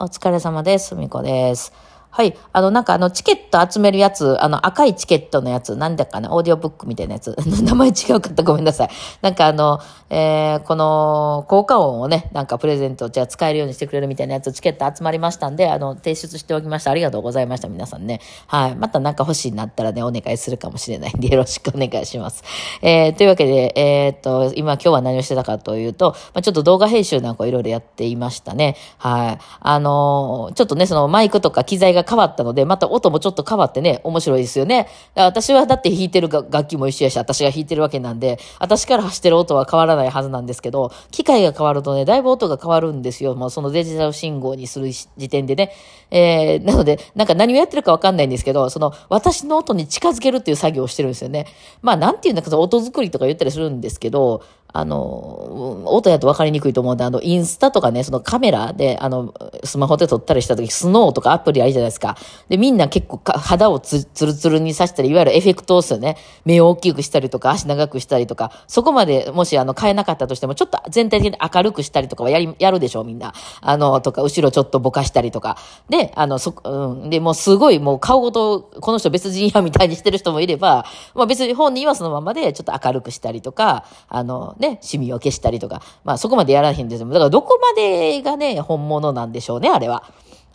お疲れ様です。みこです。はい。あの、なんかあの、チケット集めるやつ、あの、赤いチケットのやつ、なんだかな、オーディオブックみたいなやつ。名前違うかったごめんなさい。なんかあの、えー、この、効果音をね、なんかプレゼント、じゃあ使えるようにしてくれるみたいなやつ、チケット集まりましたんで、あの、提出しておきました。ありがとうございました、皆さんね。はい。またなんか欲しいなったらね、お願いするかもしれないんで、よろしくお願いします。えー、というわけで、えー、っと、今、今日は何をしてたかというと、まあ、ちょっと動画編集なんかいろいろやっていましたね。はい。あの、ちょっとね、そのマイクとか機材がが変わったので、また音もちょっと変わってね、面白いですよね。私はだって弾いてる楽器も一緒やし、私が弾いてるわけなんで、私から走ってる音は変わらないはずなんですけど、機械が変わるとね、だいぶ音が変わるんですよ。もうそのデジタル信号にする時点でね。えー、なので、なんか何をやってるかわかんないんですけど、その私の音に近づけるっていう作業をしてるんですよね。まあ、なんていうんだか、音作りとか言ったりするんですけど、あの、音やと分かりにくいと思うんで、あの、インスタとかね、そのカメラで、あの、スマホで撮ったりした時、スノーとかアプリあるじゃないですか。で、みんな結構肌をつつるつるにさしたり、いわゆるエフェクトをするね。目を大きくしたりとか、足長くしたりとか、そこまでもしあの、変えなかったとしても、ちょっと全体的に明るくしたりとかはやり、やるでしょう、みんな。あの、とか、後ろちょっとぼかしたりとか。で、あの、そ、うん。で、もうすごい、もう顔ごと、この人別人やみたいにしてる人もいれば、まあ別に本人はそのままで、ちょっと明るくしたりとか、あの、ね、シミを消したりとか、まあそこまでやらへんですよ。だからどこまでがね、本物なんでしょうね、あれは。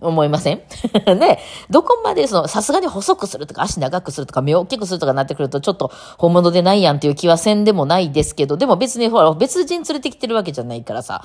思いません？ね、どこまでその、さすがに細くするとか、足長くするとか、目を大きくするとかなってくると、ちょっと本物でないやんっていう気はせんでもないですけど、でも別にほら、別人連れてきてるわけじゃないからさ、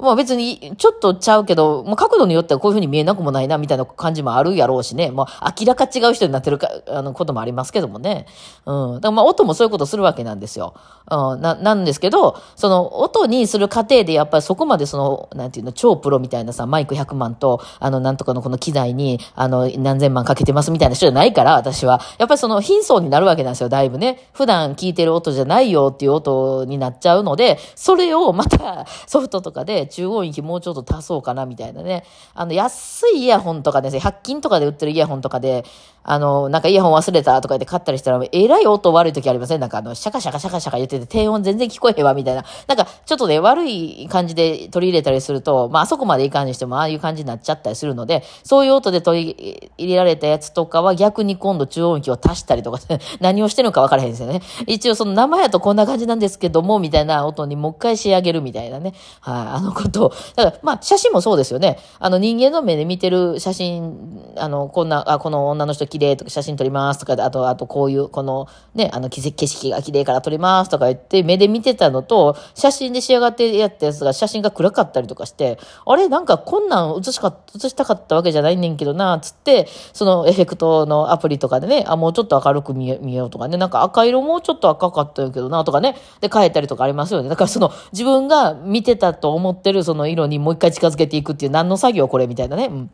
まあ別に、ちょっとちゃうけど、まあ角度によってはこういうふうに見えなくもないな、みたいな感じもあるやろうしね。まあ明らか違う人になってるか、あの、こともありますけどもね。うん。だからまあ音もそういうことするわけなんですよ。うん。な、なんですけど、その音にする過程でやっぱりそこまでその、なんていうの、超プロみたいなさ、マイク100万と、あの、なんとかのこの機材に、あの、何千万かけてますみたいな人じゃないから、私は。やっぱりその貧相になるわけなんですよ、だいぶね。普段聞いてる音じゃないよっていう音になっちゃうので、それをまたソフトとかで中音域もうちょっと足そうかなみたいなね。あの、安いイヤホンとかですね、100均とかで売ってるイヤホンとかで、あの、なんかイヤホン忘れたとか言って買ったりしたら、えらい音悪い時ありませんなんかあの、シャカシャカシャカシャカ言ってて低音全然聞こえへんわみたいな。なんかちょっとね、悪い感じで取り入れたりすると、まああそこまでいかんにしてもああいう感じになっちゃったりするので、そういう音で取り入れられたやつとかは逆に今度中音域を足したりとか、何をしてるのか分からへんですよね。一応その生やとこんな感じなんですけども、みたいな音にもう一回仕上げるみたいなね。はい、あ、のこと。だからまあ写真もそうですよね。あの人間の目で見てる写真、あの、こんな、あ、この女の人綺麗とか写真撮りますとか、あと、あとこういう、このね、あの景色が綺麗から撮りますとか言って目で見てたのと、写真で仕上がってやったやつが写真が暗かったりとかして、あれなんかこんなん写しか、写したかったわけじゃないねんけどな、つって、そのエフェクトのアプリとかでね、あ、もうちょっと明るく見見ようとかね、なんか赤色もうちょっと赤かったけどな、とかね、で変えたりとかありますよね。だからその自分が見てたと思っててるその色にもう一回近づけていくっていう何の作業これみたいなね。うん、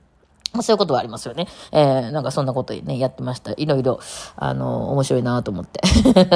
そういうことはありますよね。えー、なんかそんなことね、やってました。いろいろ、あの、面白いなと思って。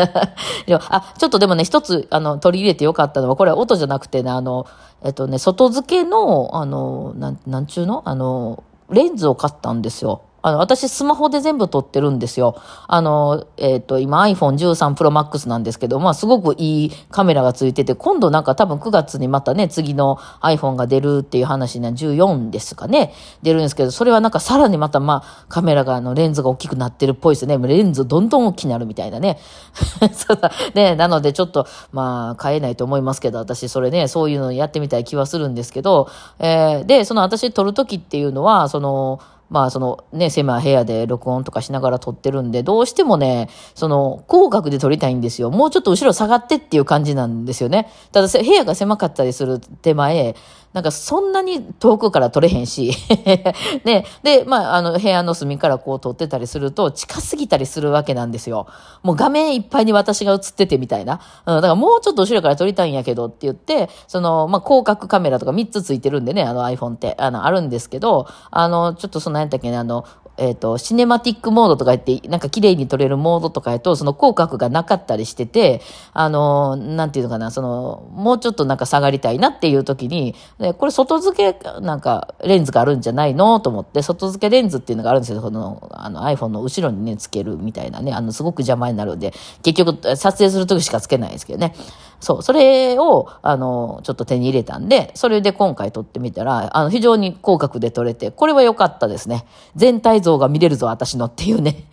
あ、ちょっとでもね、一つ、あの、取り入れてよかったのは、これは音じゃなくてね、あの、えっとね、外付けの、あの、なん、なんちゅうの？あの、レンズを買ったんですよ。あの、私スマホで全部撮ってるんですよ。あの、えっ、ー、と、今 iPhone 13 Pro Max なんですけど、まあすごくいいカメラがついてて、今度なんか多分9月にまたね、次の iPhone が出るっていう話ね、14ですかね、出るんですけど、それはなんかさらにまたまあカメラがあのレンズが大きくなってるっぽいですね。レンズどんどん大きくなるみたいなね。そうだ。ね、なのでちょっとまあ買えないと思いますけど、私それね、そういうのやってみたい気はするんですけど、えー、で、その私撮るときっていうのは、その、まあそのね、狭い部屋で録音とかしながら撮ってるんで、どうしてもね、その広角で撮りたいんですよ。もうちょっと後ろ下がってっていう感じなんですよね。ただ部屋が狭かったりする手前、なんかそんなに遠くから撮れへんし ね、で、まあ、あの、部屋の隅からこう撮ってたりすると、近すぎたりするわけなんですよ。もう画面いっぱいに私が映っててみたいな。うん、だからもうちょっと後ろから撮りたいんやけどって言って、その、まあ、広角カメラとか3つついてるんでね、あの iPhone って、あの、あるんですけど、あの、ちょっとその、何やったっけね、あの、えっ、ー、と、シネマティックモードとか言って、なんか綺麗に撮れるモードとかやと、その広角がなかったりしてて、あの、なんていうのかな、その、もうちょっとなんか下がりたいなっていう時に、で、これ外付けなんかレンズがあるんじゃないのと思って、外付けレンズっていうのがあるんですよ。このあの iPhone の後ろにね、つけるみたいなね、あの、すごく邪魔になるんで、結局撮影するときしかつけないですけどね。そう、それを、あの、ちょっと手に入れたんで、それで今回撮ってみたら、あの、非常に広角で撮れて、これは良かったですね。全体像が見れるぞ、私のっていうね。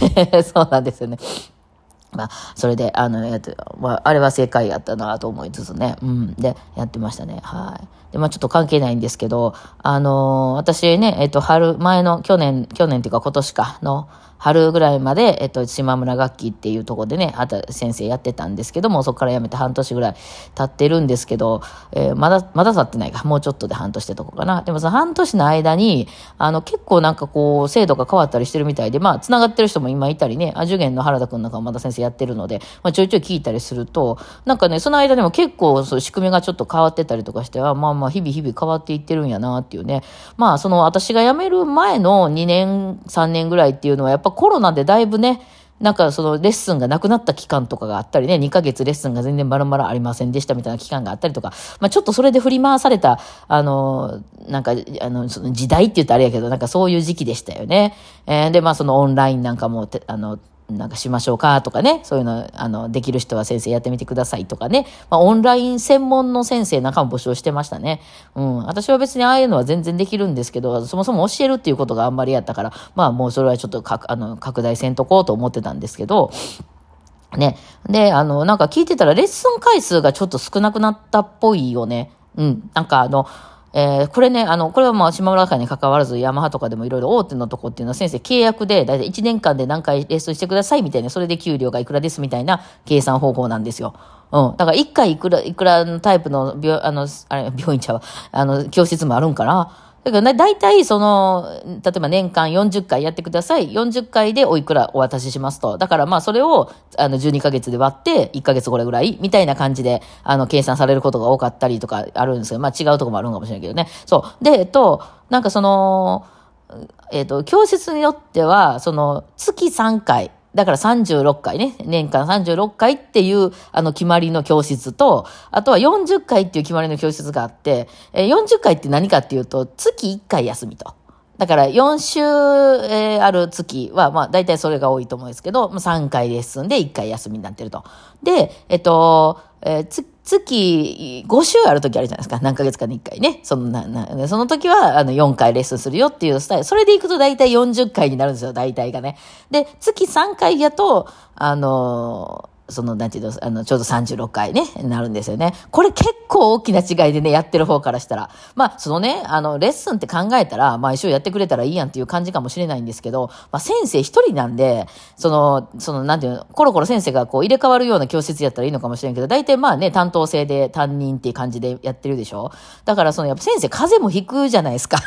そうなんですよね。まあ、それで、あの、えっと、まあ、あれは正解やったなと思いつつね。うん。で、やってましたね。はい。で、まあ、ちょっと関係ないんですけど、あのー、私ね、えっと、春、前の、去年、去年っていうか今年かの、春ぐらいまで、えっと、島村楽器っていうところでね、あた先生やってたんですけども、そこから辞めて半年ぐらい経ってるんですけど、えー、まだ、まだ経ってないか、もうちょっとで半年ってとこかな。でもその半年の間に、あの、結構なんかこう、制度が変わったりしてるみたいで、まあ、繋がってる人も今いたりね、あ、受験の原田くんなんかまだ先生やってるので、まあ、ちょいちょい聞いたりすると、なんかね、その間でも結構、そう、仕組みがちょっと変わってたりとかしては、まあまあ、日々日々変わっていってるんやなっていうね。まあ、その、私が辞める前の2年、3年ぐらいっていうのは、やっぱコロナでだいぶね、なんかそのレッスンがなくなった期間とかがあったりね、2ヶ月レッスンが全然バラバラありませんでしたみたいな期間があったりとか、まあちょっとそれで振り回された、あの、なんか、あの、その時代って言ったらあれやけど、なんかそういう時期でしたよね。えー、で、まあそのオンラインなんかも、あの、なんかしましょうかとかね、そういうの、あの、できる人は先生やってみてくださいとかね、まあ、オンライン専門の先生なんかも募集してましたね。うん。私は別にああいうのは全然できるんですけど、そもそも教えるっていうことがあんまりやったから、まあもうそれはちょっとか、あの、拡大せんとこうと思ってたんですけど、ね。で、あの、なんか聞いてたらレッスン回数がちょっと少なくなったっぽいよね。うん。なんかあの、えー、これね、あの、これはまあ、島村会に関わらず、ヤマハとかでもいろいろ大手のとこっていうのは先生契約で、だいたい1年間で何回レッスンしてくださいみたいな、それで給料がいくらですみたいな計算方法なんですよ。うん。だから1回いくら、いくらのタイプの病、あの、あれ、病院ちゃうあの、教室もあるんかな。だからね、大体その、例えば年間40回やってください。40回でおいくらお渡ししますと。だからまあそれを、あの、12ヶ月で割って、1ヶ月これぐらい、みたいな感じで、あの、計算されることが多かったりとかあるんですけど、まあ違うとこもあるんかもしれないけどね。そう。で、えっと、なんかその、えっと、教室によっては、その、月3回、だから36回ね、年間36回っていう、あの、決まりの教室と、あとは40回っていう決まりの教室があって、え40回って何かっていうと、月1回休みと。だから4週、えー、ある月は、まあ大体それが多いと思うんですけど、まあ、3回レッスンで1回休みになってると。で、えっと、えー、月月5週ある時あるじゃないですか。何ヶ月かに1回ね。そのななその時はあの4回レッスンするよっていうスタイル。それで行くと大体40回になるんですよ、大体がね。で、月3回やと、あのーその、なんていうの、あの、ちょうど36回ね、なるんですよね。これ結構大きな違いでね、やってる方からしたら。まあ、そのね、あの、レッスンって考えたら、毎週やってくれたらいいやんっていう感じかもしれないんですけど、まあ、先生一人なんで、その、その、なんていうの、コロコロ先生がこう入れ替わるような教室やったらいいのかもしれんけど、大体まあね、担当制で担任っていう感じでやってるでしょだからその、やっぱ先生風邪も引くじゃないですか。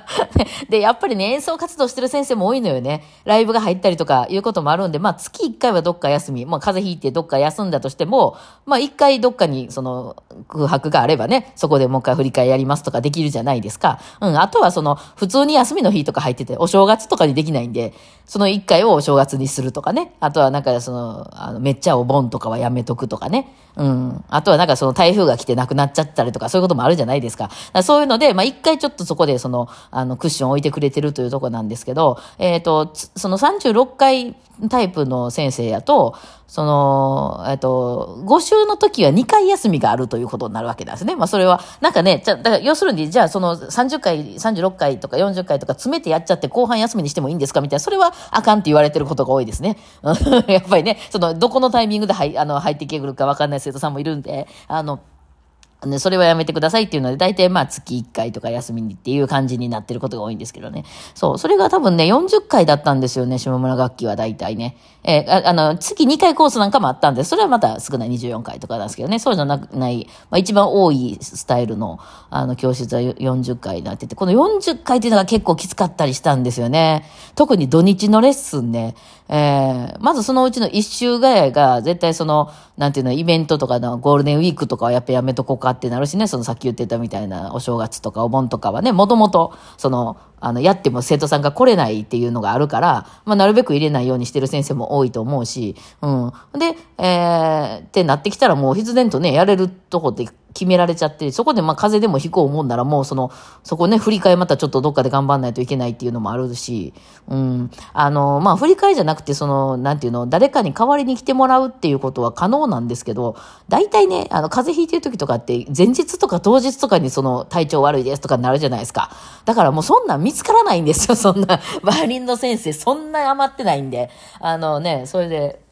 で、やっぱりね、演奏活動してる先生も多いのよね。ライブが入ったりとかいうこともあるんで、まあ、月1回はどっか休み、まあ、風邪引いてどっか休んだとしても、まあ一回どっかにその空白があればね、そこでもう一回振り返りやりますとかできるじゃないですか。うん、あとはその普通に休みの日とか入ってて、お正月とかにできないんで、その一回をお正月にするとかね。あとはなんかその、あのめっちゃお盆とかはやめとくとかね。うん。あとはなんかその台風が来てなくなっちゃったりとか、そういうこともあるじゃないですか。かそういうので、まあ一回ちょっとそこでその、あのクッション置いてくれてるというとこなんですけど、えっ、ー、と、その36回タイプの先生やと、その、えっと、5週の時は2回休みがあるということになるわけなんですね。まあそれは、なんかね、じゃだから要するに、じゃあその30回、36回とか40回とか詰めてやっちゃって後半休みにしてもいいんですか？みたいな、それはあかんって言われてることが多いですね。やっぱりね、その、どこのタイミングで入あの入ってくるかわかんない生徒さんもいるんで、あの、ね、それはやめてくださいっていうので、大体まあ月1回とか休みにっていう感じになってることが多いんですけどね。そう、それが多分ね、40回だったんですよね、下村楽器は大体ね。えー、ああの、月2回コースなんかもあったんで、それはまた少ない24回とかなんですけどね、そうじゃなくない、まあ一番多いスタイルの、あの、教室は40回になってて、この40回っていうのが結構きつかったりしたんですよね。特に土日のレッスンね、えー、まずそのうちの1週ぐらいが、絶対その、なんていうの、イベントとかのゴールデンウィークとかはやっぱやめとこうかってなるしね、そのさっき言ってたみたいなお正月とかお盆とかはね、もともと、その、あの、やっても生徒さんが来れないっていうのがあるから、まあ、なるべく入れないようにしてる先生も多いと思うし、うん。で、えー、ってなってきたらもう必然とね、やれるとこって決められちゃって、そこでまあ風邪でも引こう思うんならもうその、そこね、振り替えまたちょっとどっかで頑張んないといけないっていうのもあるし、うん。あの、まあ振り替えじゃなくて、その、なんていうの、誰かに代わりに来てもらうっていうことは可能なんですけど、大体ね、あの、風邪ひいてる時とかって、前日とか当日とかにその、体調悪いですとかになるじゃないですか。だからもうそんなん見つからないんですよ、そんな。バイオリンの先生、そんな余ってないんで。あのね、それで、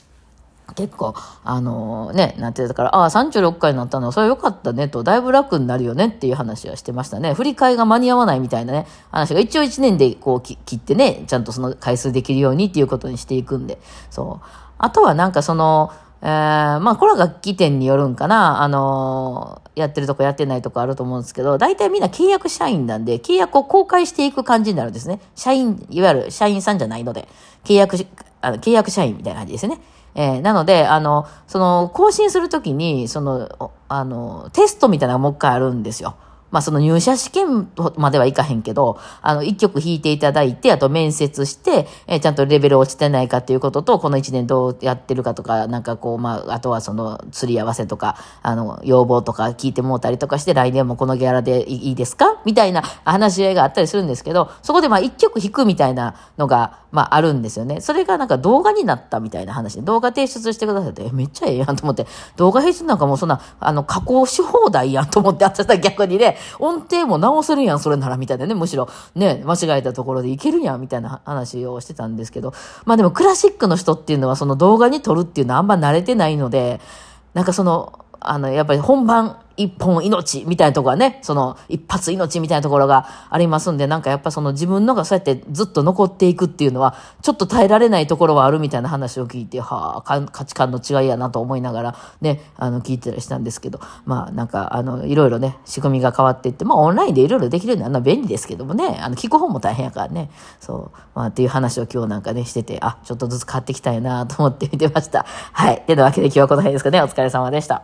結構、あのー、ね、なんてだから、ああ、36回になったの、それは良かったねと、だいぶ楽になるよねっていう話はしてましたね。振り替えが間に合わないみたいなね、話が一応1年でこう切ってね、ちゃんとその回数できるようにっていうことにしていくんで、そう。あとはなんかその、えー、まあ、これは楽器店によるんかな。あのー、やってるとこやってないとこあると思うんですけど、大体みんな契約社員なんで、契約を公開していく感じになるんですね。社員、いわゆる社員さんじゃないので、契約、あの契約社員みたいな感じですね。えー、なので、あの、その、更新するときに、その、あの、テストみたいなのがもう一回あるんですよ。まあその入社試験まではいかへんけど、あの、一曲弾いていただいて、あと面接して、えー、ちゃんとレベル落ちてないかっていうことと、この一年どうやってるかとか、なんかこう、まあ、あとはその、釣り合わせとか、あの、要望とか聞いてもうたりとかして、来年もこのギャラでいいですか？みたいな話し合いがあったりするんですけど、そこでまあ一曲弾くみたいなのが、まああるんですよね。それがなんか動画になったみたいな話で、動画提出してくださって、めっちゃええやんと思って、動画編集なんかもうそんな、あの、加工し放題やんと思って、あったら逆にね、音程も直せるやん、それなら、みたいなね、むしろ、ね、間違えたところでいけるやん、みたいな話をしてたんですけど、まあでもクラシックの人っていうのは、その動画に撮るっていうのはあんま慣れてないので、なんかその、あの、やっぱり本番、一本命みたいなところはね、その一発命みたいなところがありますんで、なんかやっぱその自分のがそうやってずっと残っていくっていうのは、ちょっと耐えられないところはあるみたいな話を聞いて、はあ、価値観の違いやなと思いながらね、あの、聞いてたりしたんですけど、まあなんか、あの、いろいろね、仕組みが変わっていって、まあオンラインでいろいろできるのは便利ですけどもね、あの、聞く方も大変やからね、そう、まあっていう話を今日なんかね、してて、あ、ちょっとずつ変わってきたいなと思って見てました。はい。てなわけで今日はこの辺ですかね、お疲れ様でした。